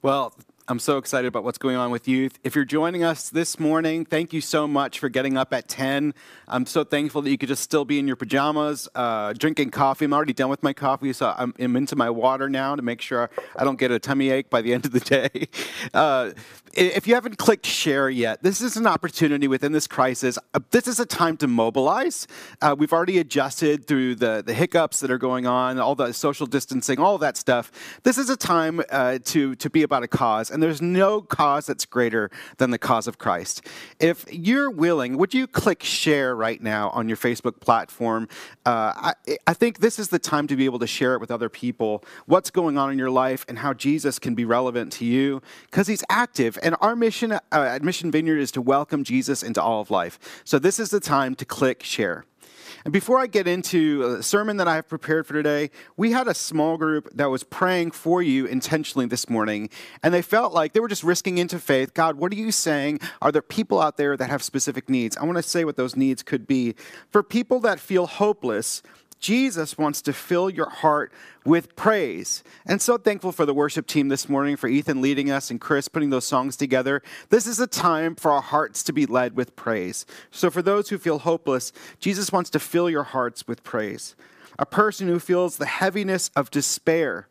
Well, I'm so excited about what's going on with youth. If you're joining us this morning, thank you so much for getting up at 10. I'm so thankful that you could just still be in your pajamas, uh, drinking coffee. I'm already done with my coffee, so I'm, I'm, into my water now to make sure I don't get a tummy ache by the end of the day. Uh, if you haven't clicked share yet, this is an opportunity within this crisis. Uh, this is a time to mobilize. Uh, we've already adjusted through the, the hiccups that are going on, all the social distancing, all that stuff. This is a time uh, to, to be about a cause, and there's no cause that's greater than the cause of Christ. If you're willing, would you click share right now on your Facebook platform? Uh, I, I think this is the time to be able to share it with other people, what's going on in your life, and how Jesus can be relevant to you, because he's active and our mission uh, at Mission Vineyard is to welcome Jesus into all of life. So this is the time to click share. And before I get into a sermon that I have prepared for today, we had a small group that was praying for you intentionally this morning. And they felt like they were just risking into faith. God, what are you saying? Are there people out there that have specific needs? I want to say what those needs could be. For people that feel hopeless, Jesus wants to fill your heart with praise. And so thankful for the worship team this morning, for Ethan leading us and Chris putting those songs together. This is a time for our hearts to be led with praise. So for those who feel hopeless, Jesus wants to fill your hearts with praise. A person who feels the heaviness of despair.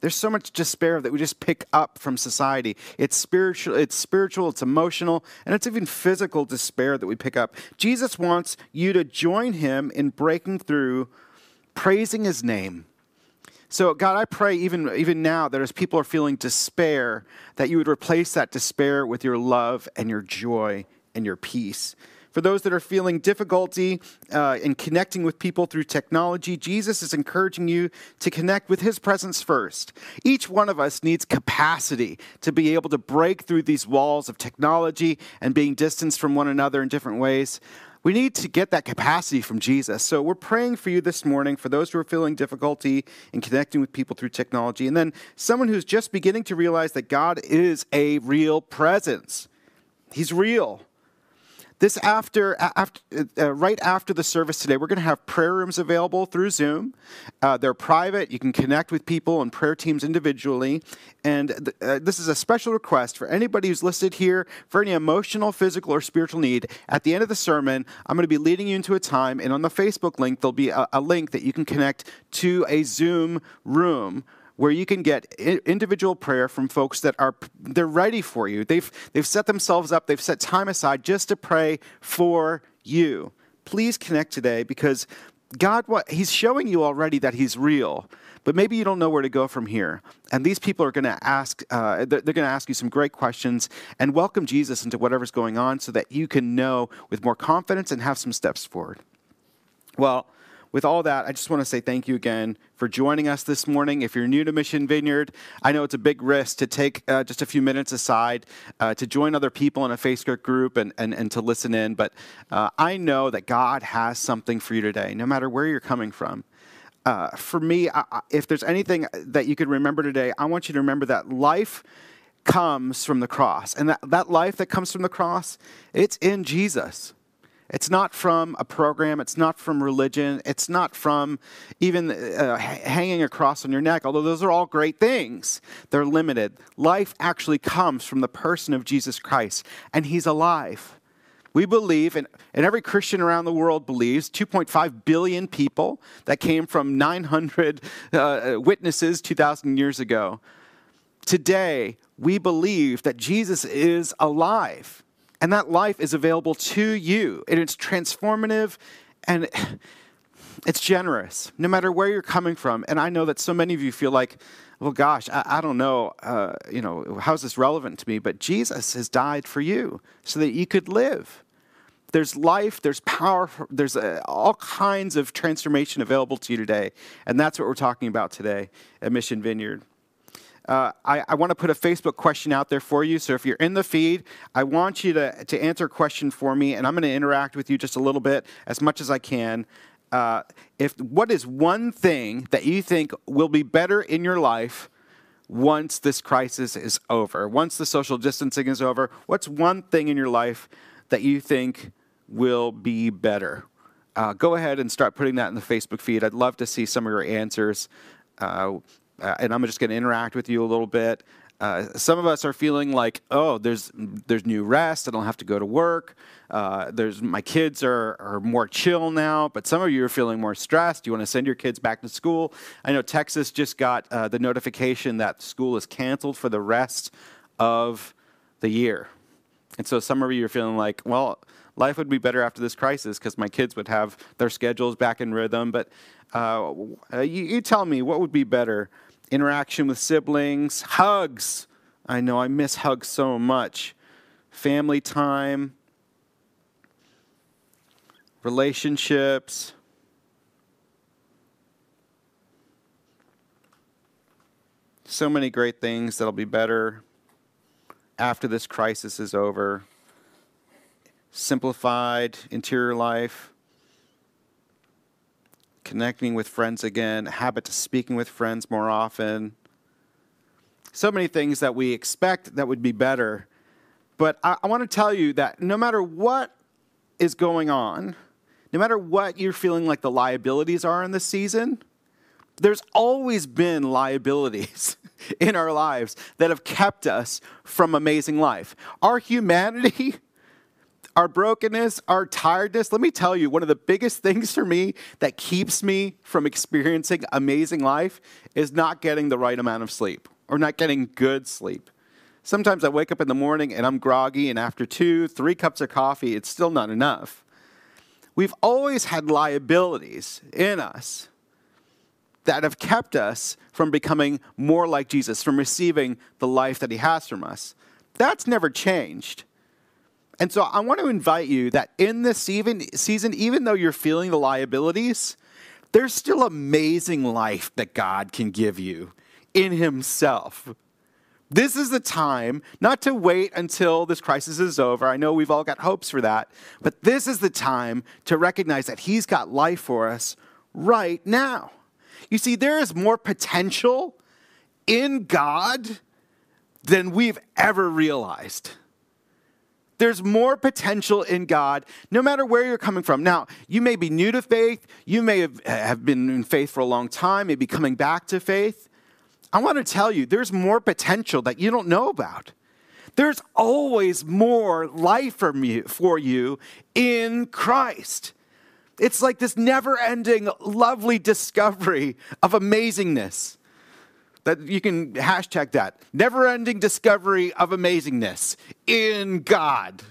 There's so much despair that we just pick up from society. It's spiritual, it's spiritual, it's emotional, and it's even physical despair that we pick up. Jesus wants you to join him in breaking through praising his name. So, God, I pray even, even now that as people are feeling despair, that you would replace that despair with your love and your joy and your peace. For those that are feeling difficulty uh, in connecting with people through technology, Jesus is encouraging you to connect with his presence first. Each one of us needs capacity to be able to break through these walls of technology and being distanced from one another in different ways. We need to get that capacity from Jesus. So we're praying for you this morning for those who are feeling difficulty in connecting with people through technology. And then someone who's just beginning to realize that God is a real presence. He's real. This after, after uh, right after the service today, we're going to have prayer rooms available through Zoom. Uh, they're private. You can connect with people and prayer teams individually. And th- uh, this is a special request for anybody who's listed here for any emotional, physical, or spiritual need. At the end of the sermon, I'm going to be leading you into a time, and on the Facebook link, there'll be a, a link that you can connect to a Zoom room where you can get individual prayer from folks that are they're ready for you. They've they've set themselves up, they've set time aside just to pray for you. Please connect today because God what he's showing you already that he's real. But maybe you don't know where to go from here. And these people are going to ask, uh, they're, they're going to ask you some great questions and welcome Jesus into whatever's going on so that you can know with more confidence and have some steps forward. Well, with all that, I just want to say thank you again for joining us this morning. If you're new to Mission Vineyard, I know it's a big risk to take uh, just a few minutes aside uh, to join other people in a Facebook group and, and, and to listen in, but uh, I know that God has something for you today, no matter where you're coming from. Uh, for me, I, if there's anything that you could remember today, I want you to remember that life comes from the cross. And that, that life that comes from the cross, it's in Jesus. It's not from a program. It's not from religion. It's not from even uh, hanging a cross on your neck, although those are all great things. They're limited. Life actually comes from the person of Jesus Christ, and He's alive. We believe, and, and every Christian around the world believes, 2.5 billion people that came from 900 uh, witnesses 2,000 years ago. Today, we believe that Jesus is alive and that life is available to you. And it's transformative and it's generous, no matter where you're coming from. And I know that so many of you feel like, well, gosh, I, I don't know, uh, you know, how's this relevant to me? But Jesus has died for you so that you could live. There's life, there's power, there's uh, all kinds of transformation available to you today. And that's what we're talking about today at Mission Vineyard uh, I, I want to put a Facebook question out there for you. So if you're in the feed, I want you to, to answer a question for me, and I'm going to interact with you just a little bit, as much as I can. Uh, if what is one thing that you think will be better in your life once this crisis is over, once the social distancing is over? What's one thing in your life that you think will be better? Uh, go ahead and start putting that in the Facebook feed. I'd love to see some of your answers. Uh, uh, and I'm just going to interact with you a little bit. Uh, some of us are feeling like, oh, there's there's new rest. I don't have to go to work. Uh, there's my kids are are more chill now. But some of you are feeling more stressed. You want to send your kids back to school. I know Texas just got uh, the notification that school is canceled for the rest of the year, and so some of you are feeling like, well, life would be better after this crisis because my kids would have their schedules back in rhythm. But uh, you, you tell me what would be better interaction with siblings, hugs. I know I miss hugs so much. Family time, relationships. So many great things that'll be better after this crisis is over. Simplified interior life connecting with friends again, habit to speaking with friends more often. So many things that we expect that would be better. But I, I want to tell you that no matter what is going on, no matter what you're feeling like the liabilities are in this season, there's always been liabilities in our lives that have kept us from amazing life. Our humanity our brokenness, our tiredness. Let me tell you, one of the biggest things for me that keeps me from experiencing amazing life is not getting the right amount of sleep or not getting good sleep. Sometimes I wake up in the morning and I'm groggy, and after two, three cups of coffee, it's still not enough. We've always had liabilities in us that have kept us from becoming more like Jesus, from receiving the life that He has from us. That's never changed. And so I want to invite you that in this even season, even though you're feeling the liabilities, there's still amazing life that God can give you in Himself. This is the time not to wait until this crisis is over. I know we've all got hopes for that, but this is the time to recognize that He's got life for us right now. You see, there is more potential in God than we've ever realized. There's more potential in God, no matter where you're coming from. Now, you may be new to faith. You may have, have been in faith for a long time, maybe coming back to faith. I want to tell you, there's more potential that you don't know about. There's always more life for you, in Christ. It's like this never ending, lovely discovery of amazingness. That you can hashtag that. Never ending discovery of amazingness in God.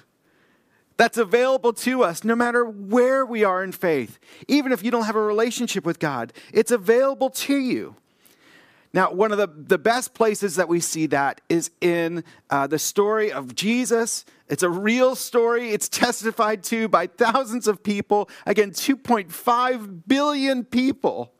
That's available to us no matter where we are in faith. Even if you don't have a relationship with God, it's available to you. Now, one of the, the best places that we see that is in uh, the story of Jesus. It's a real story. It's testified to by thousands of people. Again, 2.5 billion people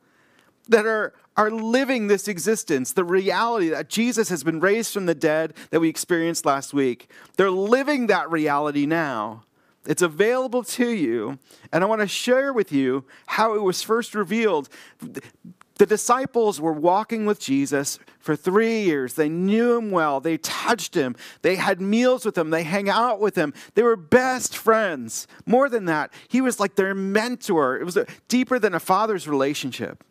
that are, are living this existence, the reality that Jesus has been raised from the dead that we experienced last week. They're living that reality now. It's available to you. And I want to share with you how it was first revealed. The disciples were walking with Jesus for three years. They knew him well. They touched him. They had meals with him. They hang out with him. They were best friends. More than that, he was like their mentor. It was deeper than a father's relationship.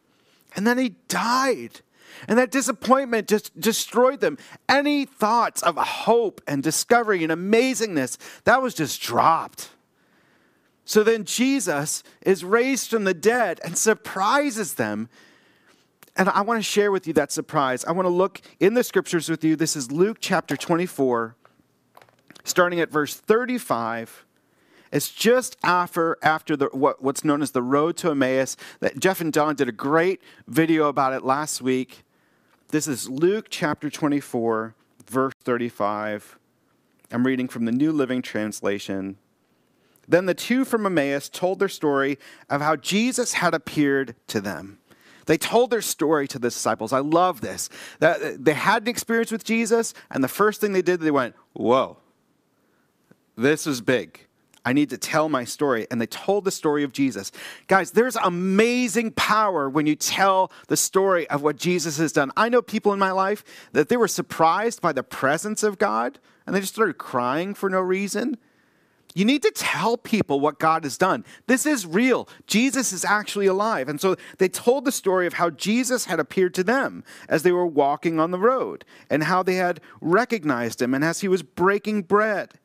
And then he died. And that disappointment just destroyed them. Any thoughts of hope and discovery and amazingness, that was just dropped. So then Jesus is raised from the dead and surprises them. And I want to share with you that surprise. I want to look in the scriptures with you. This is Luke chapter 24, starting at verse 35 it's just after after the, what, what's known as the road to Emmaus. That Jeff and Don did a great video about it last week. This is Luke chapter 24, verse 35. I'm reading from the New Living Translation. Then the two from Emmaus told their story of how Jesus had appeared to them. They told their story to the disciples. I love this. They had an experience with Jesus, and the first thing they did, they went, Whoa, this is big. I need to tell my story. And they told the story of Jesus. Guys, there's amazing power when you tell the story of what Jesus has done. I know people in my life that they were surprised by the presence of God and they just started crying for no reason. You need to tell people what God has done. This is real. Jesus is actually alive. And so they told the story of how Jesus had appeared to them as they were walking on the road and how they had recognized him and as he was breaking bread.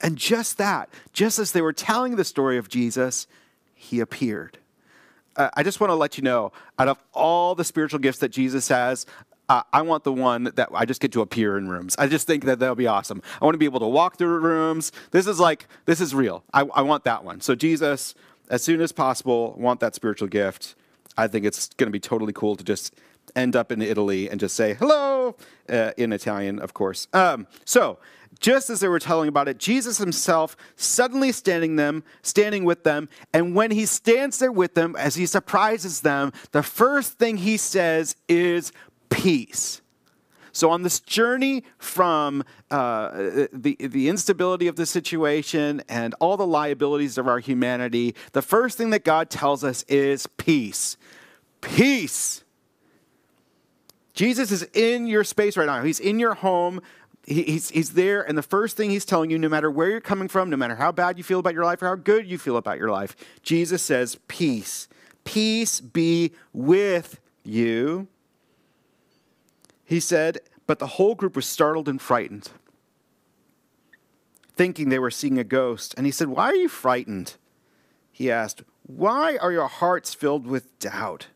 And just that, just as they were telling the story of Jesus, he appeared. Uh, I just want to let you know out of all the spiritual gifts that Jesus has, uh, I want the one that I just get to appear in rooms. I just think that that'll be awesome. I want to be able to walk through rooms. This is like, this is real. I, I want that one. So, Jesus, as soon as possible, want that spiritual gift. I think it's going to be totally cool to just end up in Italy and just say hello uh, in Italian, of course. Um, so, just as they were telling about it, Jesus himself suddenly standing them, standing with them, and when he stands there with them, as he surprises them, the first thing he says is peace. So, on this journey from uh, the, the instability of the situation and all the liabilities of our humanity, the first thing that God tells us is peace. Peace. Jesus is in your space right now. He's in your home. He's, he's there, and the first thing he's telling you, no matter where you're coming from, no matter how bad you feel about your life or how good you feel about your life, Jesus says, Peace. Peace be with you. He said, but the whole group was startled and frightened, thinking they were seeing a ghost. And he said, Why are you frightened? He asked, Why are your hearts filled with doubt?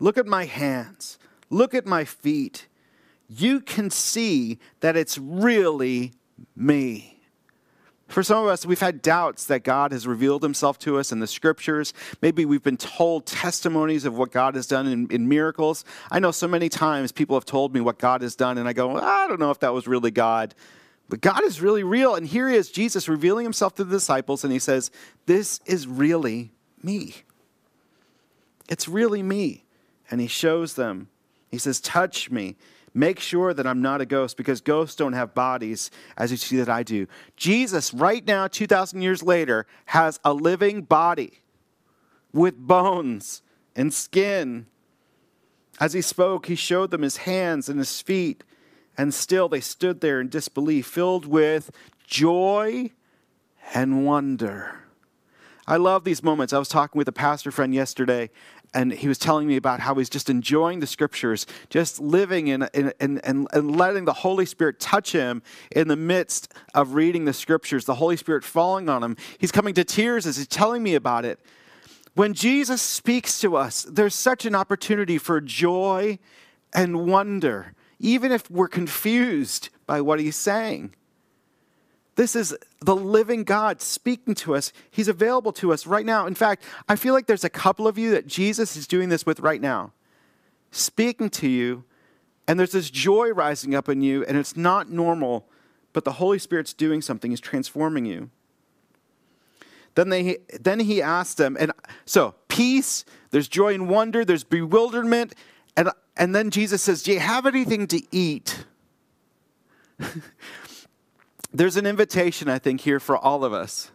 Look at my hands. Look at my feet. You can see that it's really me. For some of us, we've had doubts that God has revealed himself to us in the scriptures. Maybe we've been told testimonies of what God has done in, in, miracles. I know so many times people have told me what God has done, and I go, I don't know if that was really God. But God is really real. And here he is, Jesus revealing himself to the disciples, and he says, This is really me. It's really me. And he shows them, he says, Touch me. Make sure that I'm not a ghost because ghosts don't have bodies as you see that I do. Jesus, right now, 2,000 years later, has a living body with bones and skin. As he spoke, he showed them his hands and his feet, and still they stood there in disbelief, filled with joy and wonder. I love these moments. I was talking with a pastor friend yesterday, and he was telling me about how he's just enjoying the scriptures, just living in, in, in, and, and letting the Holy Spirit touch him in the midst of reading the scriptures, the Holy Spirit falling on him. He's coming to tears as he's telling me about it. When Jesus speaks to us, there's such an opportunity for joy and wonder, even if we're confused by what he's saying. This is the living God speaking to us. He's available to us right now. In fact, I feel like there's a couple of you that Jesus is doing this with right now, speaking to you, and there's this joy rising up in you, and it's not normal, but the Holy Spirit's doing something, He's transforming you. Then, they, then he asked them, and so peace, there's joy and wonder, there's bewilderment, and, and then Jesus says, Do you have anything to eat? there's an invitation, I think, here for all of us.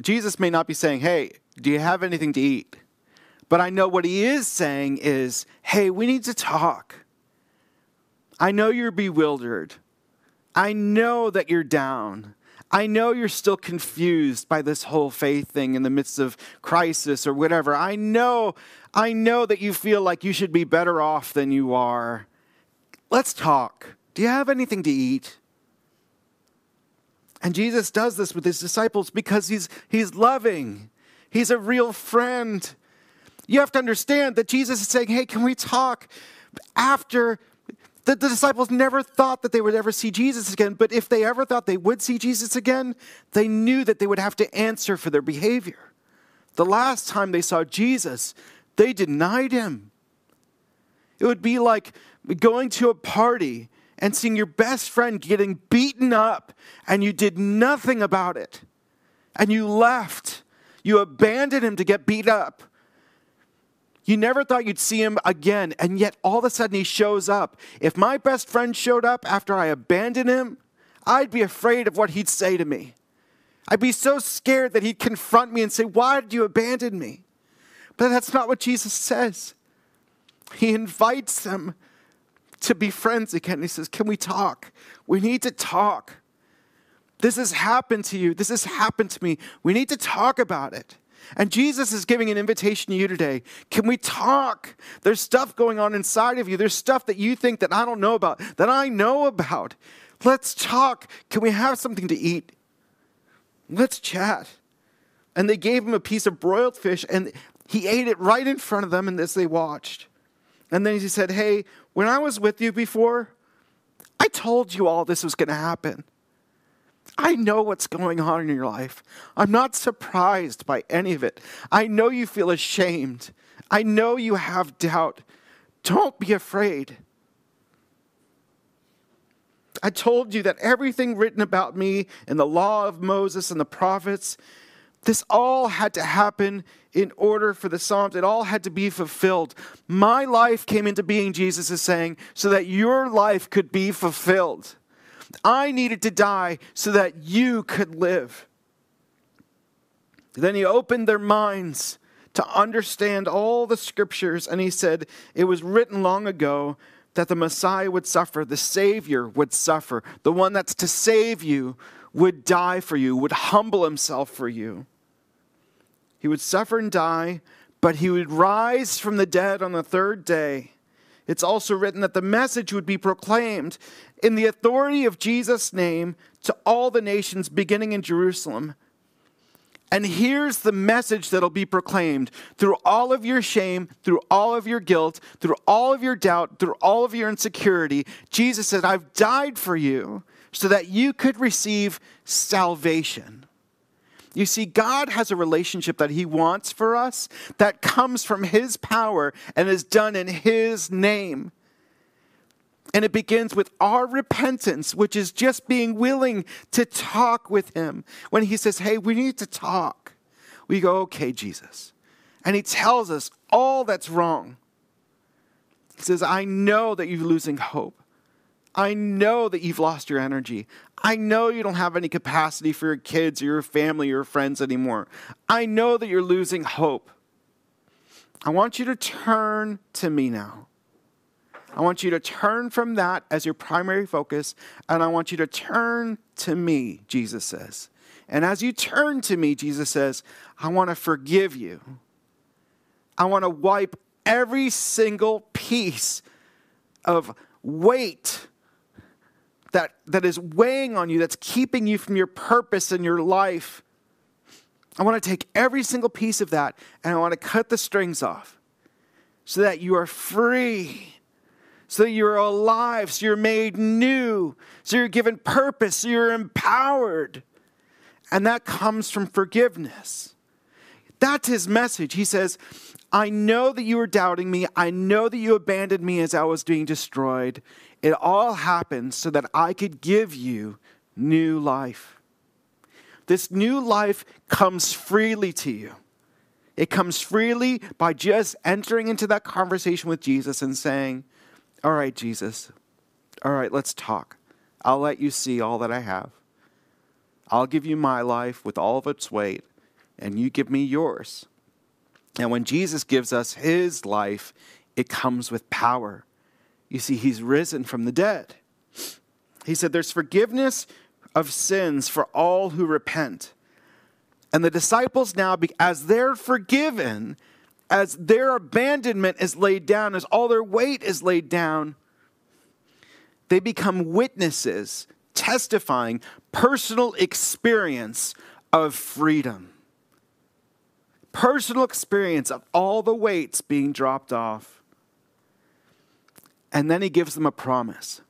Jesus may not be saying, Hey, do you have anything to eat? But I know what he is saying is, Hey, we need to talk. I know you're bewildered. I know that you're down. I know you're still confused by this whole faith thing in the midst of crisis or whatever. I know, I know that you feel like you should be better off than you are. Let's talk. Do you have anything to eat? And Jesus does this with his disciples because he's, he's loving, he's a real friend. You have to understand that Jesus is saying, Hey, can we talk after the, the, disciples never thought that they would ever see Jesus again, but if they ever thought they would see Jesus again, they knew that they would have to answer for their behavior. The last time they saw Jesus, they denied him. It would be like going to a party and seeing your best friend getting beaten up and you did nothing about it. And you left. You abandoned him to get beat up. You never thought you'd see him again, and yet all of a sudden he shows up. If my best friend showed up after I abandoned him, I'd be afraid of what he'd say to me. I'd be so scared that he'd confront me and say, Why did you abandon me? But that's not what Jesus says. He invites them to be friends again. He says, Can we talk? We need to talk. This has happened to you. This has happened to me. We need to talk about it. And Jesus is giving an invitation to you today. Can we talk? There's stuff going on inside of you. There's stuff that you think that I don't know about, that I know about. Let's talk. Can we have something to eat? Let's chat. And they gave him a piece of broiled fish, and he ate it right in front of them, and as they watched. And then he said, Hey, when I was with you before, I told you all this was going to happen. I know what's going on in your life. I'm not surprised by any of it. I know you feel ashamed. I know you have doubt. Don't be afraid. I told you that everything written about me in the law of Moses and the prophets, this all had to happen in order for the Psalms. It all had to be fulfilled. My life came into being, Jesus is saying, so that your life could be fulfilled. I needed to die so that you could live. Then he opened their minds to understand all the scriptures, and he said, It was written long ago that the Messiah would suffer, the Savior would suffer, the one that's to save you would die for you, would humble himself for you. He would suffer and die, but he would rise from the dead on the third day. It's also written that the message would be proclaimed in the authority of Jesus' name to all the nations beginning in Jerusalem. And here's the message that'll be proclaimed through all of your shame, through all of your guilt, through all of your doubt, through all of your insecurity. Jesus said, I've died for you so that you could receive salvation. You see, God has a relationship that He wants for us that comes from His power and is done in His name. And it begins with our repentance, which is just being willing to talk with Him. When He says, Hey, we need to talk, we go, Okay, Jesus. And He tells us all that's wrong. He says, I know that you're losing hope. I know that you've lost your energy. I know you don't have any capacity for your kids or your family or your friends anymore. I know that you're losing hope. I want you to turn to me now. I want you to turn from that as your primary focus, and I want you to turn to me, Jesus says. And as you turn to me, Jesus says, I want to forgive you. I want to wipe every single piece of weight that, that is weighing on you, that's keeping you from your purpose in your life. I want to take every single piece of that and I want to cut the strings off so that you are free, so that you're alive, so you're made new, so you're given purpose, so you're empowered. And that comes from forgiveness. That's his message. He says, I know that you were doubting me. I know that you abandoned me as I was being destroyed. It all happened so that I could give you new life. This new life comes freely to you. It comes freely by just entering into that conversation with Jesus and saying, All right, Jesus, all right, let's talk. I'll let you see all that I have. I'll give you my life with all of its weight, and you give me yours. And when Jesus gives us his life, it comes with power. You see, he's risen from the dead. He said, There's forgiveness of sins for all who repent. And the disciples now, as they're forgiven, as their abandonment is laid down, as all their weight is laid down, they become witnesses, testifying personal experience of freedom. Personal experience of all the weights being dropped off. And then he gives them a promise.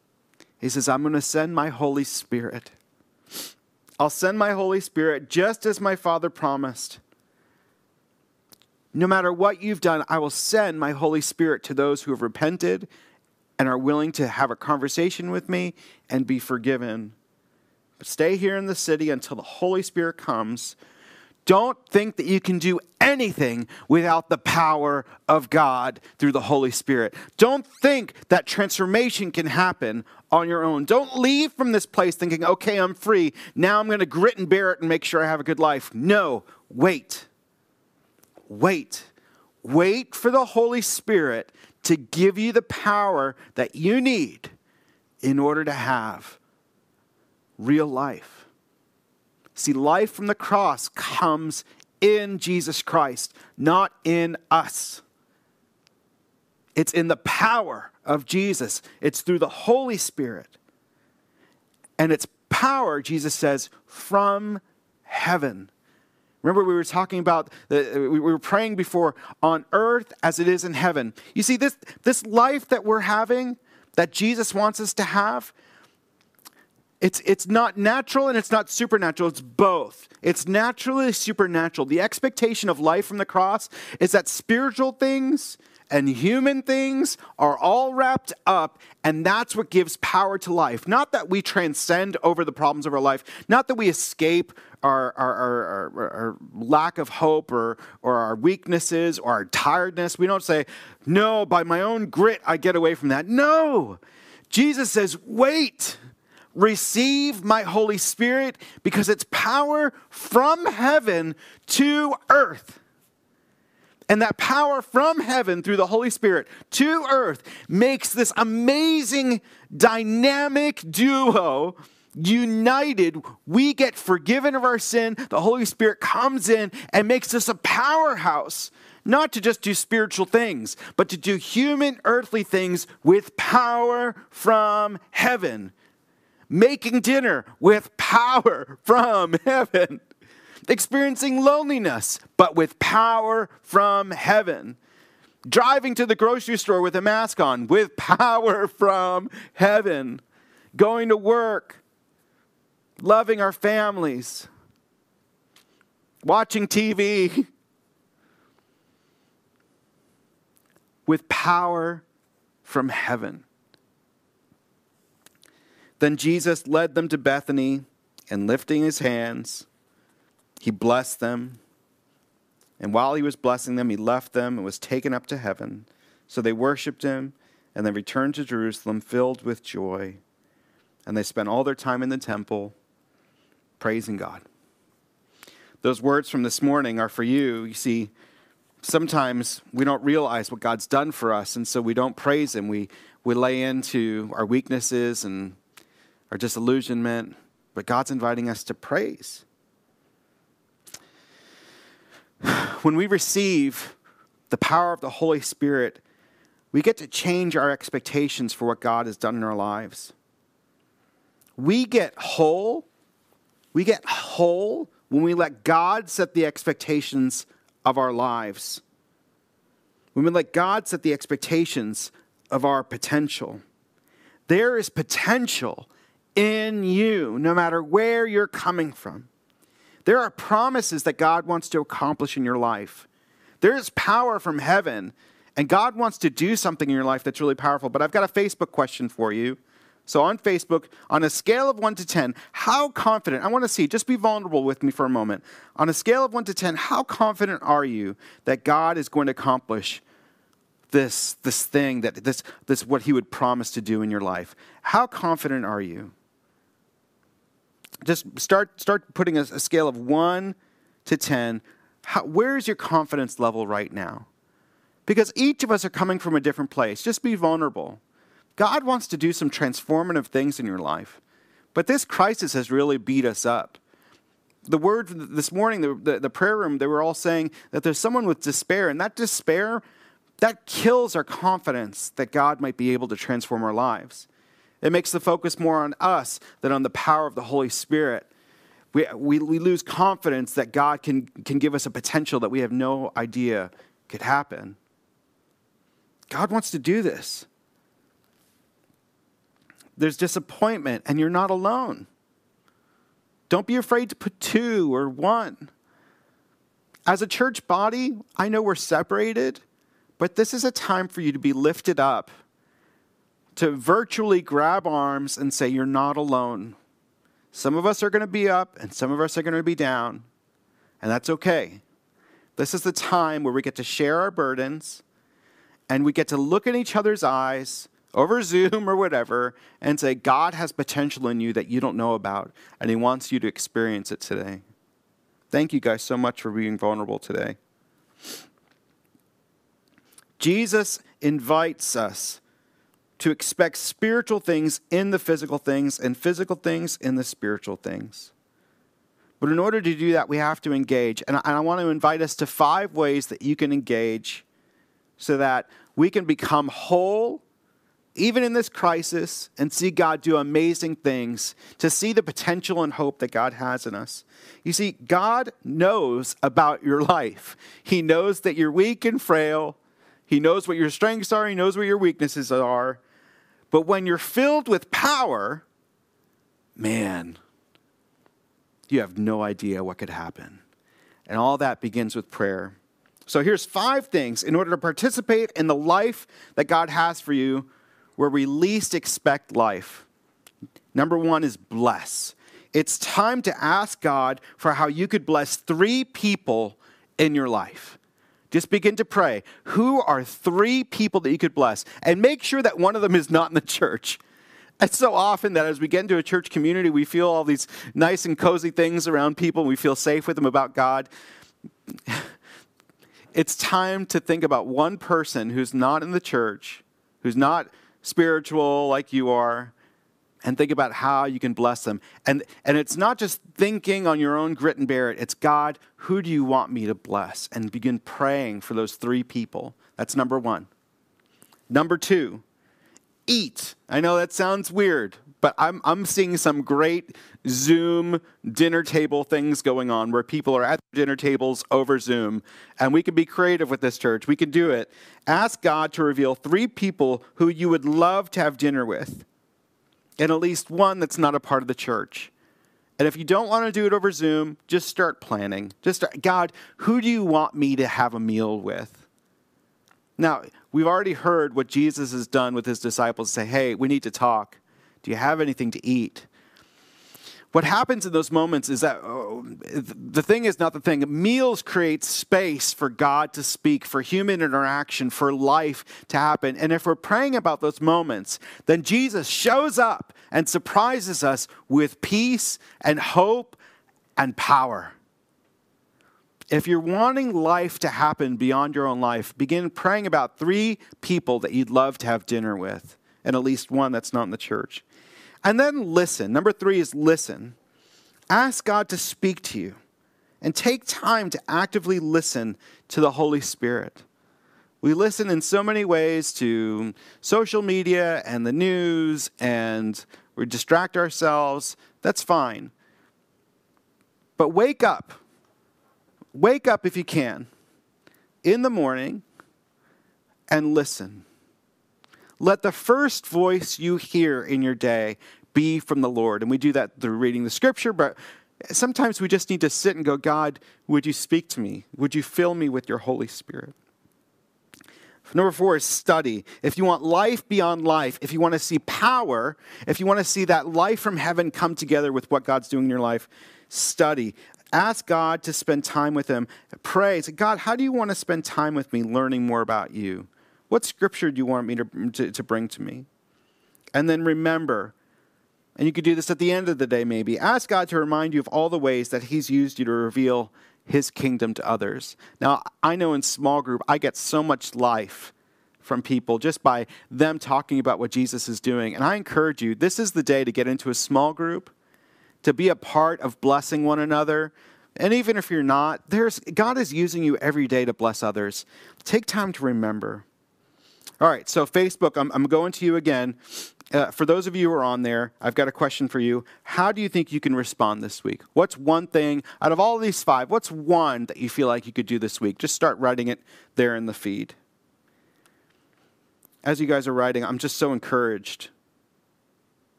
He says, I'm going to send my Holy Spirit. I'll send my Holy Spirit just as my Father promised. No matter what you've done, I will send my Holy Spirit to those who have repented and are willing to have a conversation with me and be forgiven. But stay here in the city until the Holy Spirit comes don't think that you can do anything without the power of God through the Holy Spirit. Don't think that transformation can happen on your own. Don't leave from this place thinking, okay, I'm free. Now I'm going to grit and bear it and make sure I have a good life. No, wait. Wait. Wait for the Holy Spirit to give you the power that you need in order to have real life. See, life from the cross comes in Jesus Christ, not in us. It's in the power of Jesus, it's through the Holy Spirit. And it's power, Jesus says, from heaven. Remember, we were talking about, the, we were praying before, on earth as it is in heaven. You see, this, this life that we're having, that Jesus wants us to have, it's, it's not natural and it's not supernatural. It's both. It's naturally supernatural. The expectation of life from the cross is that spiritual things and human things are all wrapped up, and that's what gives power to life. Not that we transcend over the problems of our life, not that we escape our, our, our, our, lack of hope or, or our weaknesses or our tiredness. We don't say, No, by my own grit, I get away from that. No. Jesus says, Wait receive my Holy Spirit because it's power from heaven to earth. And that power from heaven through the Holy Spirit to earth makes this amazing dynamic duo united. We get forgiven of our sin. The Holy Spirit comes in and makes us a powerhouse, not to just do spiritual things, but to do human, earthly things with power from heaven making dinner with power from heaven, experiencing loneliness, but with power from heaven, driving to the grocery store with a mask on with power from heaven, going to work, loving our families, watching TV with power from heaven. Then Jesus led them to Bethany, and lifting his hands, he blessed them. And while he was blessing them, he left them and was taken up to heaven. So they worshiped him, and they returned to Jerusalem filled with joy. And they spent all their time in the temple praising God. Those words from this morning are for you. You see, sometimes we don't realize what God's done for us, and so we don't praise him. We, we lay into our weaknesses and or disillusionment, but God's inviting us to praise. When we receive the power of the Holy Spirit, we get to change our expectations for what God has done in our lives. We get whole. We get whole when we let God set the expectations of our lives. When we let God set the expectations of our potential. There is potential in you, no matter where you're coming from. There are promises that God wants to accomplish in your life. There is power from heaven, and God wants to do something in your life that's really powerful. But I've got a Facebook question for you. So on Facebook, on a scale of 1 to 10, how confident, I want to see, just be vulnerable with me for a moment. On a scale of 1 to 10, how confident are you that God is going to accomplish this, this thing, that this, this what he would promise to do in your life? How confident are you? Just start start putting a, a scale of one to ten. How, where is your confidence level right now? Because each of us are coming from a different place. Just be vulnerable. God wants to do some transformative things in your life, but this crisis has really beat us up. The word this morning, the, the, the prayer room, they were all saying that there's someone with despair, and that despair that kills our confidence that God might be able to transform our lives. It makes the focus more on us than on the power of the Holy Spirit. We, we, we lose confidence that God can, can give us a potential that we have no idea could happen. God wants to do this. There's disappointment, and you're not alone. Don't be afraid to put two or one. As a church body, I know we're separated, but this is a time for you to be lifted up to virtually grab arms and say, You're not alone. Some of us are going to be up and some of us are going to be down, and that's okay. This is the time where we get to share our burdens and we get to look in each other's eyes over Zoom or whatever and say, God has potential in you that you don't know about, and He wants you to experience it today. Thank you guys so much for being vulnerable today. Jesus invites us to expect spiritual things in the physical things and physical things in the spiritual things. But in order to do that, we have to engage. And I, and I want to invite us to five ways that you can engage so that we can become whole even in this crisis, and see God do amazing things, to see the potential and hope that God has in us. You see, God knows about your life. He knows that you're weak and frail. He knows what your strengths are, He knows what your weaknesses are. But when you're filled with power, man, you have no idea what could happen. And all that begins with prayer. So here's five things in order to participate in the life that God has for you where we least expect life. Number one is bless. It's time to ask God for how you could bless three people in your life. Just begin to pray. Who are three people that you could bless? And make sure that one of them is not in the church. It's so often that as we get into a church community, we feel all these nice and cozy things around people. We feel safe with them about God. it's time to think about one person who's not in the church, who's not spiritual like you are, and think about how you can bless them. And, and it's not just thinking on your own grit and bear it, it's God, who do you want me to bless? And begin praying for those three people. That's number one. Number two, eat. I know that sounds weird, but I'm, I'm seeing some great Zoom dinner table things going on where people are at dinner tables over Zoom. And we can be creative with this church. We can do it. Ask God to reveal three people who you would love to have dinner with, and at least one that's not a part of the church. And if you don't want to do it over Zoom, just start planning. Just start, God, who do you want me to have a meal with? Now, we've already heard what Jesus has done with his disciples say, hey, we need to talk. Do you have anything to eat? What happens in those moments is that oh, the thing is not the thing. Meals create space for God to speak, for human interaction, for life to happen. And if we're praying about those moments, then Jesus shows up and surprises us with peace and hope and power. If you're wanting life to happen beyond your own life, begin praying about three people that you'd love to have dinner with, and at least one that's not in the church. And then listen. Number three is listen. Ask God to speak to you and take time to actively listen to the Holy Spirit. We listen in so many ways to social media and the news, and we distract ourselves. That's fine. But wake up. Wake up if you can in the morning and listen. Let the first voice you hear in your day be from the Lord. And we do that through reading the scripture, but sometimes we just need to sit and go, God, would you speak to me? Would you fill me with your Holy Spirit? Number four is study. If you want life beyond life, if you want to see power, if you want to see that life from heaven come together with what God's doing in your life, study. Ask God to spend time with Him. Pray. Say, God, how do you want to spend time with me learning more about you? What scripture do you want me to, to, to bring to me? And then remember, and you could do this at the end of the day, maybe. Ask God to remind you of all the ways that He's used you to reveal His kingdom to others. Now, I know in small group, I get so much life from people just by them talking about what Jesus is doing. And I encourage you, this is the day to get into a small group, to be a part of blessing one another. And even if you're not, there's God is using you every day to bless others. Take time to remember. All right, so Facebook, I'm, I'm going to you again. Uh, for those of you who are on there, I've got a question for you. How do you think you can respond this week? What's one thing out of all of these five? What's one that you feel like you could do this week? Just start writing it there in the feed. As you guys are writing, I'm just so encouraged.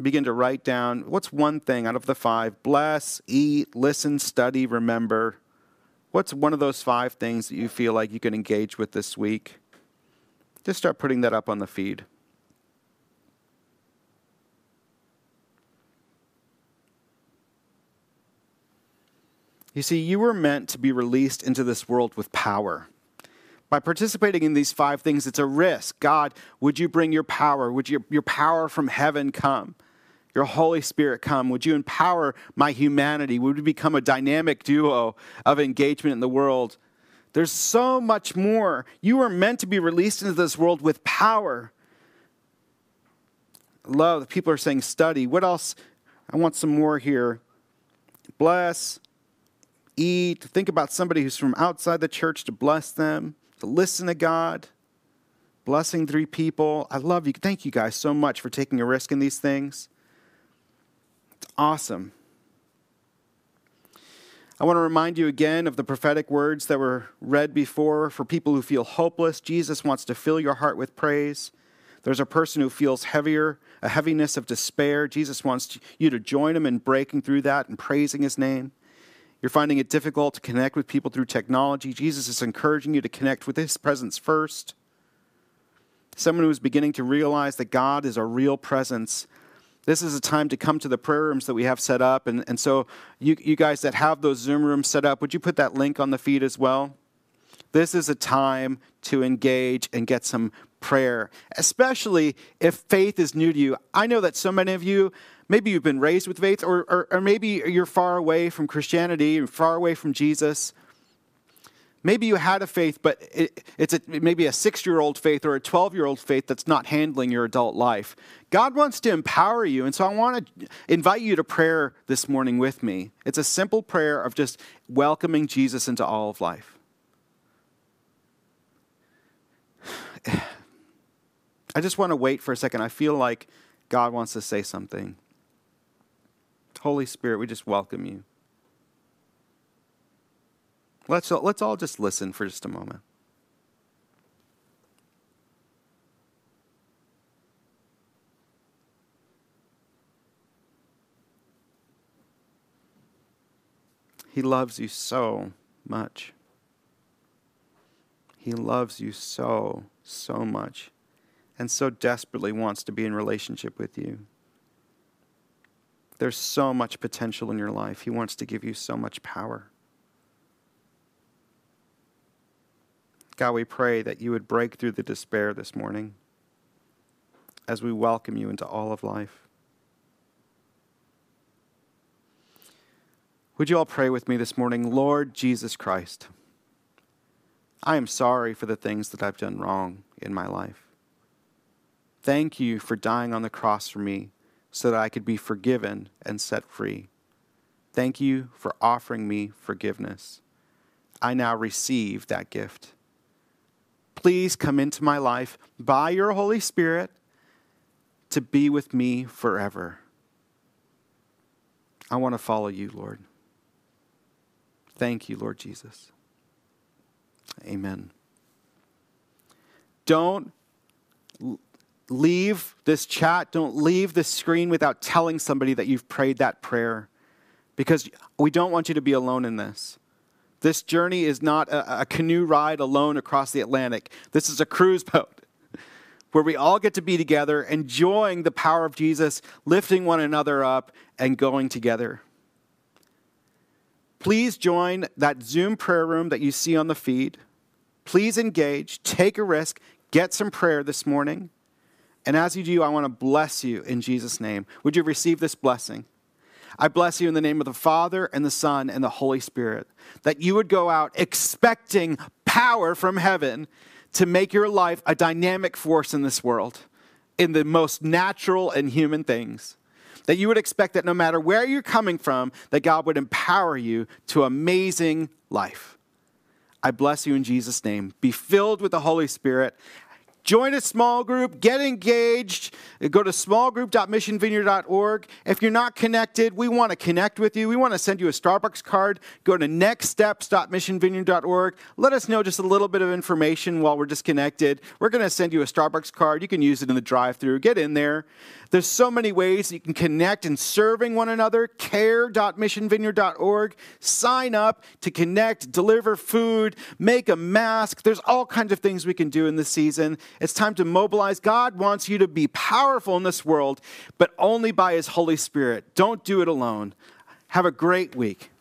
Begin to write down what's one thing out of the five bless, eat, listen, study, remember. What's one of those five things that you feel like you can engage with this week? Just start putting that up on the feed. You see, you were meant to be released into this world with power. By participating in these five things, it's a risk. God, would you bring your power? Would your, your power from heaven come? Your Holy Spirit come? Would you empower my humanity? Would we become a dynamic duo of engagement in the world? There's so much more. You are meant to be released into this world with power. Love, people are saying study. What else? I want some more here. bless, eat. Think about somebody who's from outside the church to bless them, to listen to God, blessing three people. I love you. Thank you guys so much for taking a risk in these things. It's awesome. I want to remind you again of the prophetic words that were read before for people who feel hopeless. Jesus wants to fill your heart with praise. There's a person who feels heavier, a heaviness of despair. Jesus wants you to join him in breaking through that and praising his name. You're finding it difficult to connect with people through technology. Jesus is encouraging you to connect with his presence first. Someone who is beginning to realize that God is a real presence this is a time to come to the prayer rooms that we have set up. And, and so, you, you guys that have those Zoom rooms set up, would you put that link on the feed as well? This is a time to engage and get some prayer, especially if faith is new to you. I know that so many of you, maybe you've been raised with faith, or, or, or maybe you're far away from Christianity, far away from Jesus. Maybe you had a faith, but it, it's a, maybe a six year old faith or a 12 year old faith that's not handling your adult life. God wants to empower you. And so I want to invite you to prayer this morning with me. It's a simple prayer of just welcoming Jesus into all of life. I just want to wait for a second. I feel like God wants to say something. Holy Spirit, we just welcome you. Let's, let's all just listen for just a moment. He loves you so much. He loves you so, so much, and so desperately wants to be in relationship with you. There's so much potential in your life. He wants to give you so much power. God, we pray that you would break through the despair this morning as we welcome you into all of life. Would you all pray with me this morning? Lord Jesus Christ, I am sorry for the things that I've done wrong in my life. Thank you for dying on the cross for me so that I could be forgiven and set free. Thank you for offering me forgiveness. I now receive that gift please come into my life by your Holy Spirit to be with me forever. I want to follow you, Lord. Thank you, Lord Jesus. Amen. Don't leave this chat, don't leave this screen without telling somebody that you've prayed that prayer because we don't want you to be alone in this. This journey is not a, a canoe ride alone across the Atlantic. This is a cruise boat where we all get to be together, enjoying the power of Jesus, lifting one another up, and going together. Please join that Zoom prayer room that you see on the feed. Please engage, take a risk, get some prayer this morning. And as you do, I want to bless you in Jesus' name. Would you receive this blessing? I bless you in the name of the Father and the Son and the Holy Spirit, that you would go out expecting power from heaven to make your life a dynamic force in this world, in the most natural and human things. That you would expect that no matter where you're coming from, that God would empower you to amazing life. I bless you in Jesus' name. Be filled with the Holy Spirit Join a small group, get engaged, go to smallgroup.missionvineyard.org. If you're not connected, we want to connect with you. We want to send you a Starbucks card. Go to nextsteps.missionvineyard.org. Let us know just a little bit of information while we're disconnected. We're going to send you a Starbucks card. You can use it in the drive through. Get in there. There's so many ways you can connect in serving one another. Care.missionvineyard.org. Sign up to connect, deliver food, make a mask. There's all kinds of things we can do in this season. It's time to mobilize. God wants you to be powerful in this world, but only by His Holy Spirit. Don't do it alone. Have a great week.